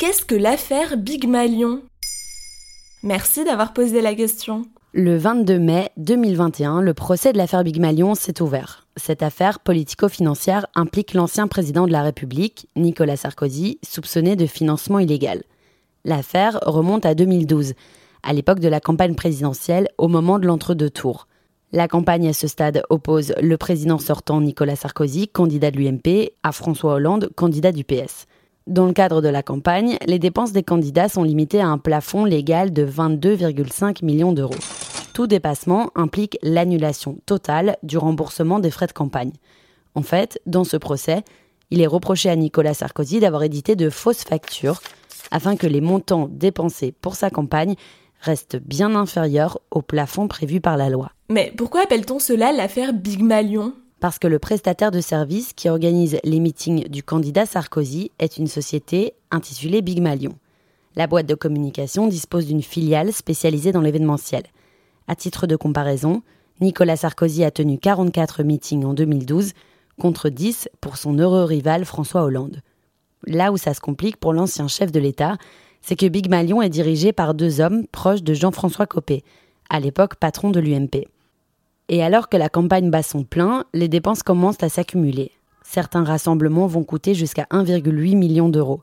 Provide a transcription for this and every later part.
Qu'est-ce que l'affaire Big Malion? Merci d'avoir posé la question. Le 22 mai 2021, le procès de l'affaire Big Malion s'est ouvert. Cette affaire politico-financière implique l'ancien président de la République, Nicolas Sarkozy, soupçonné de financement illégal. L'affaire remonte à 2012, à l'époque de la campagne présidentielle, au moment de l'entre-deux tours. La campagne à ce stade oppose le président sortant Nicolas Sarkozy, candidat de l'UMP, à François Hollande, candidat du PS. Dans le cadre de la campagne, les dépenses des candidats sont limitées à un plafond légal de 22,5 millions d'euros. Tout dépassement implique l'annulation totale du remboursement des frais de campagne. En fait, dans ce procès, il est reproché à Nicolas Sarkozy d'avoir édité de fausses factures afin que les montants dépensés pour sa campagne restent bien inférieurs au plafond prévu par la loi. Mais pourquoi appelle-t-on cela l'affaire Big Malion Parce que le prestataire de service qui organise les meetings du candidat Sarkozy est une société intitulée Big Malion. La boîte de communication dispose d'une filiale spécialisée dans l'événementiel. À titre de comparaison, Nicolas Sarkozy a tenu 44 meetings en 2012 contre 10 pour son heureux rival François Hollande. Là où ça se complique pour l'ancien chef de l'État, c'est que Big Malion est dirigé par deux hommes proches de Jean-François Copé, à l'époque patron de l'UMP. Et alors que la campagne bat son plein, les dépenses commencent à s'accumuler. Certains rassemblements vont coûter jusqu'à 1,8 million d'euros.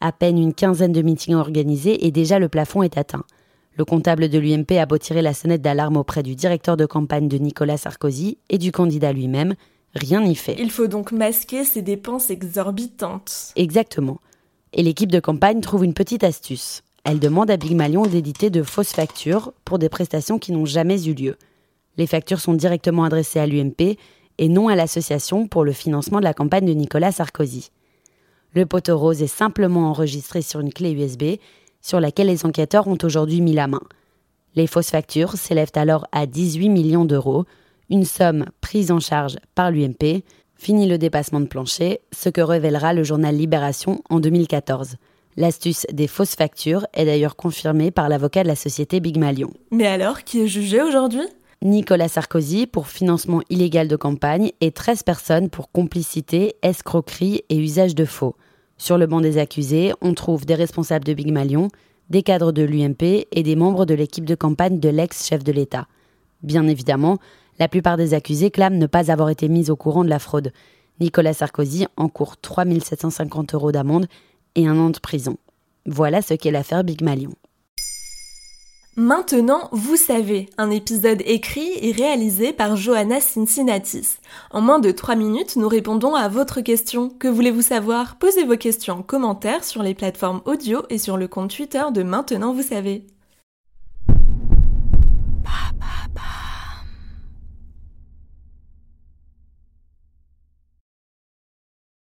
À peine une quinzaine de meetings organisés et déjà le plafond est atteint. Le comptable de l'UMP a beau tirer la sonnette d'alarme auprès du directeur de campagne de Nicolas Sarkozy et du candidat lui-même, rien n'y fait. Il faut donc masquer ces dépenses exorbitantes. Exactement. Et l'équipe de campagne trouve une petite astuce. Elle demande à Big Malion d'éditer de fausses factures pour des prestations qui n'ont jamais eu lieu. Les factures sont directement adressées à l'UMP et non à l'association pour le financement de la campagne de Nicolas Sarkozy. Le poteau rose est simplement enregistré sur une clé USB sur laquelle les enquêteurs ont aujourd'hui mis la main. Les fausses factures s'élèvent alors à 18 millions d'euros, une somme prise en charge par l'UMP. Fini le dépassement de plancher, ce que révélera le journal Libération en 2014. L'astuce des fausses factures est d'ailleurs confirmée par l'avocat de la société Big Malion. Mais alors, qui est jugé aujourd'hui? Nicolas Sarkozy pour financement illégal de campagne et 13 personnes pour complicité, escroquerie et usage de faux. Sur le banc des accusés, on trouve des responsables de Big Malion, des cadres de l'UMP et des membres de l'équipe de campagne de l'ex-chef de l'État. Bien évidemment, la plupart des accusés clament ne pas avoir été mis au courant de la fraude. Nicolas Sarkozy encourt 3 750 euros d'amende et un an de prison. Voilà ce qu'est l'affaire Big Malion. Maintenant, vous savez, un épisode écrit et réalisé par Johanna Cincinnatis. En moins de 3 minutes, nous répondons à votre question. Que voulez-vous savoir? Posez vos questions en commentaire sur les plateformes audio et sur le compte Twitter de Maintenant, vous savez.